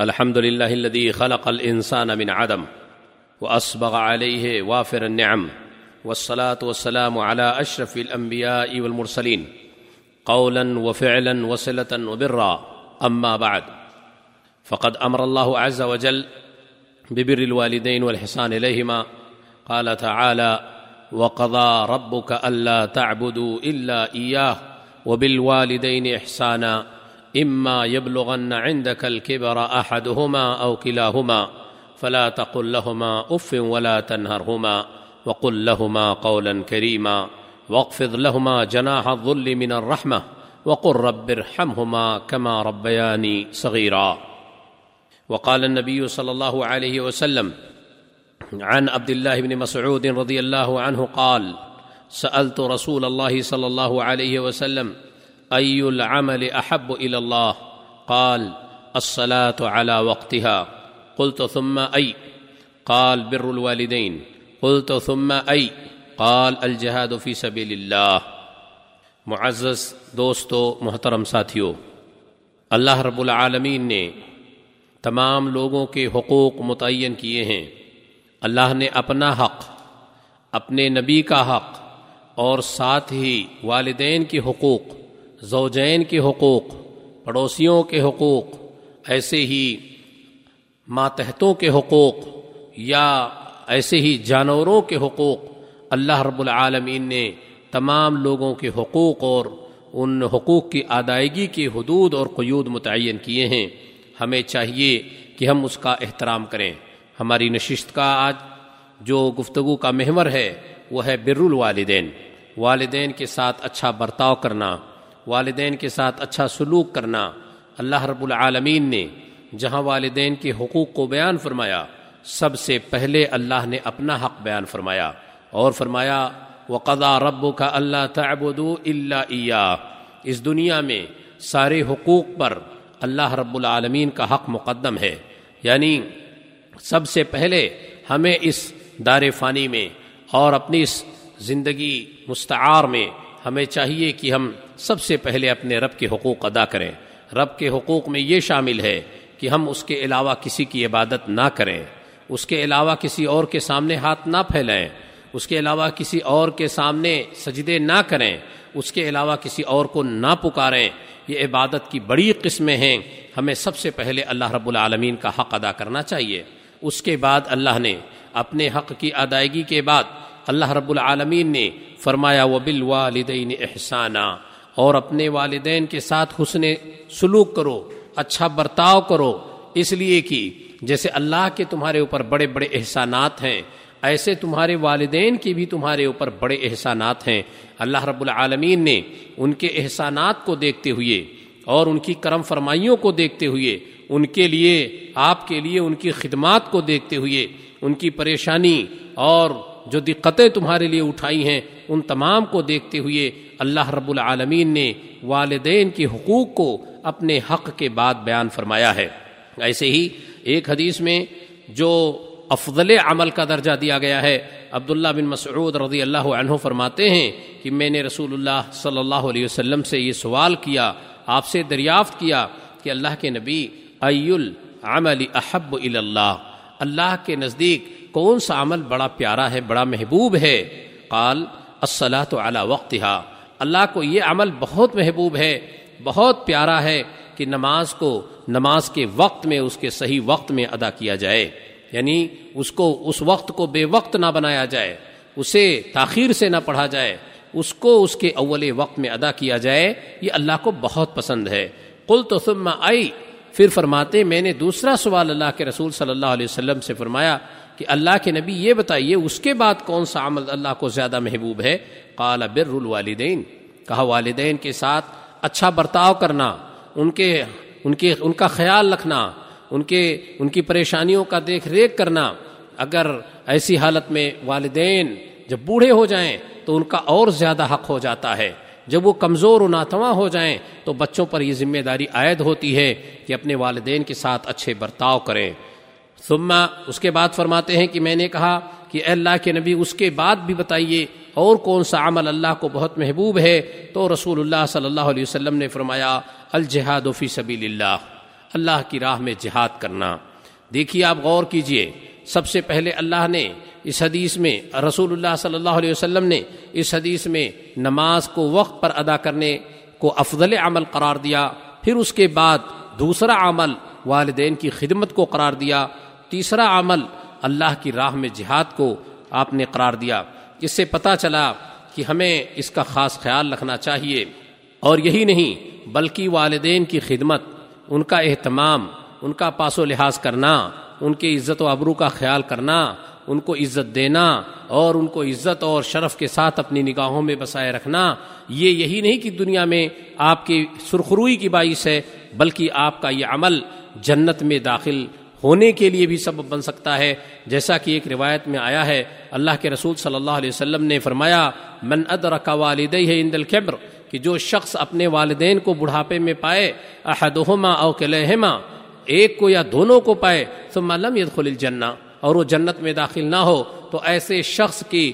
الحمد لله الذي خلق الإنسان من عدم وأصبغ عليه وافر النعم والصلاة والسلام على أشرف الأنبياء والمرسلين قولا وفعلا وصلة وبرا. أما بعد، فقد أمر الله عز وجل ببر الوالدين والحسان إليهما قال تعالى وقضى ربك ألا تعبدوا إلا إياه وبالوالدين إحسانا إما يبلغن عندك الكبر أحدهما أو كلاهما فلا تقل لهما أف ولا تنهرهما وقل لهما قولا كريما واخفض لهما جناح الظل من الرحمة وقل رب ارحمهما كما ربياني صغيرا. وقال النبي صلى الله عليه وسلم عن عبد الله بن مسعود رضي الله عنه قال سألت رسول الله صلى الله عليه وسلم أي العمل أحب إلى الله قال الصلاة على وقتها قلت ثم أي قال بر الوالدين قلت ثم أي قال الجهاد في سبيل الله معزز دوستو محترم ساتھیو اللہ رب العالمین نے تمام لوگوں کے حقوق متعین کیے ہیں اللہ نے اپنا حق، اپنے نبی کا حق اور ساتھ ہی والدین کے حقوق زوجین کے حقوق، پڑوسیوں کے حقوق، ایسے ہی ماتحتوں کے حقوق یا ایسے ہی جانوروں کے حقوق، اللہ رب العالمین نے تمام لوگوں کے حقوق اور ان حقوق کی ادائیگی کے حدود اور قیود متعین کیے ہیں۔ ہمیں چاہیے کہ ہم اس کا احترام کریں۔ ہماری نشست کا آج جو گفتگو کا محور ہے، وہ ہے بر الوالدین۔ والدین کے ساتھ اچھا برتاؤ کرنا۔ والدین کے ساتھ اچھا سلوک کرنا۔ اللہ رب العالمین نے جہاں والدین کے حقوق کو بیان فرمایا، سب سے پہلے اللہ نے اپنا حق بیان فرمایا اور فرمایا وہ قدا رب کا اللہ تعبد اللہ اس دنیا میں سارے حقوق پر اللہ رب العالمین کا حق مقدم ہے۔ یعنی سب سے پہلے ہمیں اس دار فانی میں اور اپنی اس زندگی مستعار میں ہمیں چاہیے کہ ہم سب سے پہلے اپنے رب کے حقوق ادا کریں۔ رب کے حقوق میں یہ شامل ہے کہ ہم اس کے علاوہ کسی کی عبادت نہ کریں۔ اس کے علاوہ کسی اور کے سامنے ہاتھ نہ پھیلائیں۔ اس کے علاوہ کسی اور کے سامنے سجدے نہ کریں۔ اس کے علاوہ کسی اور کو نہ پکاریں۔ یہ عبادت کی بڑی قسمیں ہیں۔ ہمیں سب سے پہلے اللہ رب العالمین کا حق ادا کرنا چاہیے۔ اس کے بعد اللہ نے اپنے حق کی ادائیگی کے بعد اللہ رب العالمین نے فرمایا و بال والدین احسانہ اور اپنے والدین کے ساتھ حسن سلوک کرو اچھا برتاؤ کرو، اس لیے کہ جیسے اللہ کے تمہارے اوپر بڑے بڑے احسانات ہیں، ایسے تمہارے والدین کے بھی تمہارے اوپر بڑے احسانات ہیں۔ اللہ رب العالمین نے ان کے احسانات کو دیکھتے ہوئے اور ان کی کرم فرمائیوں کو دیکھتے ہوئے، ان کے لیے، آپ کے لیے ان کی خدمات کو دیکھتے ہوئے، ان کی پریشانی اور جو دقتیں تمہارے لیے اٹھائی ہیں، ان تمام کو دیکھتے ہوئے اللہ رب العالمین نے والدین کے حقوق کو اپنے حق کے بعد بیان فرمایا ہے۔ ایسے ہی ایک حدیث میں جو افضل عمل کا درجہ دیا گیا ہے، عبداللہ بن مسعود رضی اللہ عنہ فرماتے ہیں کہ میں نے رسول اللہ صلی اللہ علیہ وسلم سے یہ سوال کیا، آپ سے دریافت کیا کہ اللہ کے نبی ای العمل احب اللہ اللہ کے نزدیک کون سا عمل بڑا پیارا ہے، بڑا محبوب ہے؟ قال الصلاۃ تو اعلیٰ وقت اللہ کو یہ عمل بہت محبوب ہے، بہت پیارا ہے کہ نماز کو، نماز کے وقت میں، اس کے صحیح وقت میں ادا کیا جائے۔ یعنی اس کو، اس وقت کو بے وقت نہ بنایا جائے، اسے تاخیر سے نہ پڑھا جائے، اس کو اس کے اول وقت میں ادا کیا جائے۔ یہ اللہ کو بہت پسند ہے۔ کل تو ثم، آئی۔ پھر فرماتے، میں نے دوسرا سوال اللہ کے رسول صلی اللہ علیہ وسلم سے فرمایا کہ اللہ کے نبی یہ بتائیے اس کے بعد کون سا عمل اللہ کو زیادہ محبوب ہے؟ قال بر الوالدین، کہا والدین کے ساتھ اچھا برتاؤ کرنا، ان کے ان کے، ان کا خیال رکھنا، ان کے، ان کی پریشانیوں کا دیکھ ریکھ کرنا۔ اگر ایسی حالت میں والدین جب بوڑھے ہو جائیں تو ان کا اور زیادہ حق ہو جاتا ہے۔ جب وہ کمزور و ناتواں ہو جائیں تو بچوں پر یہ ذمہ داری عائد ہوتی ہے کہ اپنے والدین کے ساتھ اچھے برتاؤ کریں۔ ثم اس کے بعد فرماتے ہیں کہ میں نے کہا کہ اے اللہ کے نبی، اس کے بعد بھی بتائیے اور کون سا عمل اللہ کو بہت محبوب ہے؟ تو رسول اللہ صلی اللہ علیہ وسلم نے فرمایا، الجہاد فی سبیل اللہ اللہ کی راہ میں جہاد کرنا۔ دیکھیے آپ غور کیجیے، سب سے پہلے اللہ نے اس حدیث میں، رسول اللہ صلی اللہ علیہ وسلم نے اس حدیث میں نماز کو وقت پر ادا کرنے کو افضل عمل قرار دیا، پھر اس کے بعد دوسرا عمل والدین کی خدمت کو قرار دیا۔ تیسرا عمل اللہ کی راہ میں جہاد کو آپ نے قرار دیا اس سے پتہ چلا کہ ہمیں اس کا خاص خیال رکھنا چاہیے۔ اور یہی نہیں، بلکہ والدین کی خدمت، ان کا اہتمام، ان کا پاس و لحاظ کرنا، ان کے عزت و ابرو کا خیال کرنا، ان کو عزت دینا، اور ان کو عزت اور شرف کے ساتھ اپنی نگاہوں میں بسائے رکھنا۔ یہ یہی نہیں کہ دنیا میں آپ کی سرخروئی کی باعث ہے، بلکہ آپ کا یہ عمل جنت میں داخل ہونے کے لیے بھی سبب بن سکتا ہے۔ جیسا کہ ایک روایت میں آیا ہے، اللہ کے رسول صلی اللہ علیہ وسلم نے فرمایا، من ادرک والدی ہے القبر کہ جو شخص اپنے والدین کو بڑھاپے میں پائے، احدہما او کلہما ایک کو یا دونوں کو پائے، ثم لم يدخل الجنہ۔ اور وہ جنت میں داخل نہ ہو، تو ایسے شخص کی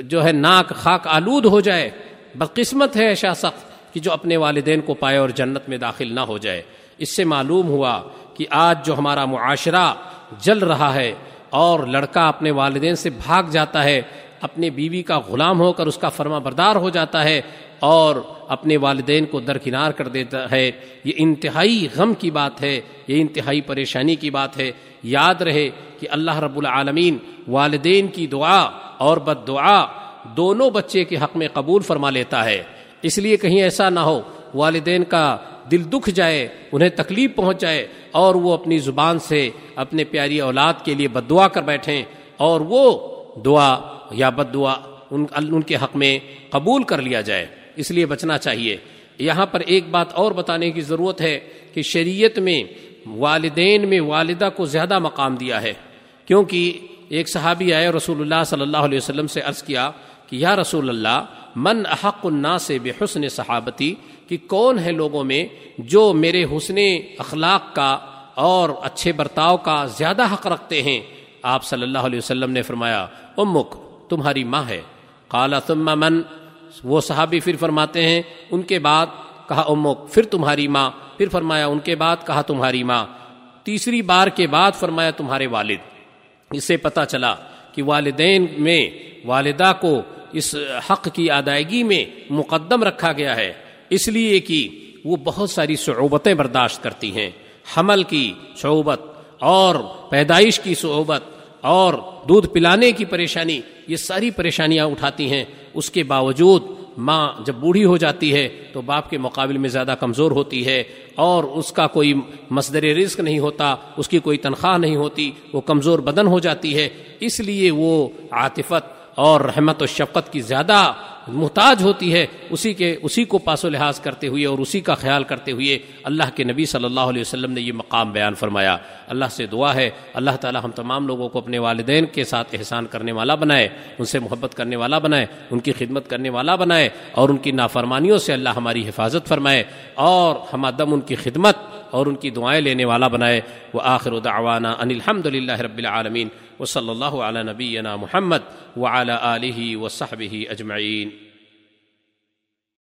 جو ہے ناک خاک آلود ہو جائے۔ بدقسمت ہے، ایسا شخص کہ جو اپنے والدین کو پائے اور جنت میں داخل نہ ہو جائے۔ اس سے معلوم ہوا کہ آج جو ہمارا معاشرہ جل رہا ہے اور لڑکا اپنے والدین سے بھاگ جاتا ہے اپنے بیوی کا غلام ہو کر اس کا فرما بردار ہو جاتا ہے اور اپنے والدین کو درکنار کر دیتا ہے، یہ انتہائی غم کی بات ہے، یہ انتہائی پریشانی کی بات ہے۔ یاد رہے کہ اللہ رب العالمین والدین کی دعا اور بد دعا دونوں بچے کے حق میں قبول فرما لیتا ہے۔ اس لیے کہیں ایسا نہ ہو، والدین کا دل دکھ جائے، انہیں تکلیف پہنچ جائے اور وہ اپنی زبان سے اپنے پیاری اولاد کے لیے بد دعا کر بیٹھیں اور وہ دعا یا بد دعا ان ان کے حق میں قبول کر لیا جائے۔ اس لیے بچنا چاہیے۔ یہاں پر ایک بات اور بتانے کی ضرورت ہے کہ شریعت میں والدین میں والدہ کو زیادہ مقام دیا ہے۔ کیونکہ ایک صحابی آئے، رسول اللہ صلی اللہ علیہ وسلم سے عرض کیا کہ یا رسول اللہ من احق الناس سے بے حسن صحابتی، کہ کون ہے لوگوں میں جو میرے حسن اخلاق کا اور اچھے برتاؤ کا زیادہ حق رکھتے ہیں؟ آپ صلی اللہ علیہ وسلم نے فرمایا، امک، تمہاری ماں ہے۔ کالا ثم من، وہ صحابی پھر فرماتے ہیں، ان کے بعد کہا، امک، پھر تمہاری ماں۔ پھر فرمایا، ان کے بعد کہا، تمہاری ماں۔ تیسری بار کے بعد فرمایا، تمہارے والد۔ اس سے پتہ چلا کہ والدین میں والدہ کو اس حق کی ادائیگی میں مقدم رکھا گیا ہے۔ اس لیے کہ وہ بہت ساری صعوبتیں برداشت کرتی ہیں۔ حمل کی صعوبت اور پیدائش کی صعوبت اور دودھ پلانے کی پریشانی، یہ ساری پریشانیاں اٹھاتی ہیں۔ اس کے باوجود ماں جب بوڑھی ہو جاتی ہے تو باپ کے مقابل میں زیادہ کمزور ہوتی ہے اور اس کا کوئی مصدر رزق نہیں ہوتا، اس کی کوئی تنخواہ نہیں ہوتی، وہ کمزور بدن ہو جاتی ہے۔ اس لیے وہ عاطفت اور رحمت و شفقت کی زیادہ محتاج ہوتی ہے، اسی کے، اسی کو پاس و لحاظ کرتے ہوئے اور اسی کا خیال کرتے ہوئے اللہ کے نبی صلی اللہ علیہ وسلم نے یہ مقام بیان فرمایا۔ اللہ سے دعا ہے، اللہ تعالی ہم تمام لوگوں کو اپنے والدین کے ساتھ احسان کرنے والا بنائے، ان سے محبت کرنے والا بنائے، ان کی خدمت کرنے والا بنائے اور ان کی نافرمانیوں سے اللہ ہماری حفاظت فرمائے اور ہم دم ان کی خدمت اور ان کی دعائیں لینے والا بنائے۔ وہ آخر دعوانا ان الحمد للہ رب العالمین۔ وصلی صلی اللہ علیہ نبی محمد و آلہ و صحب اجمعین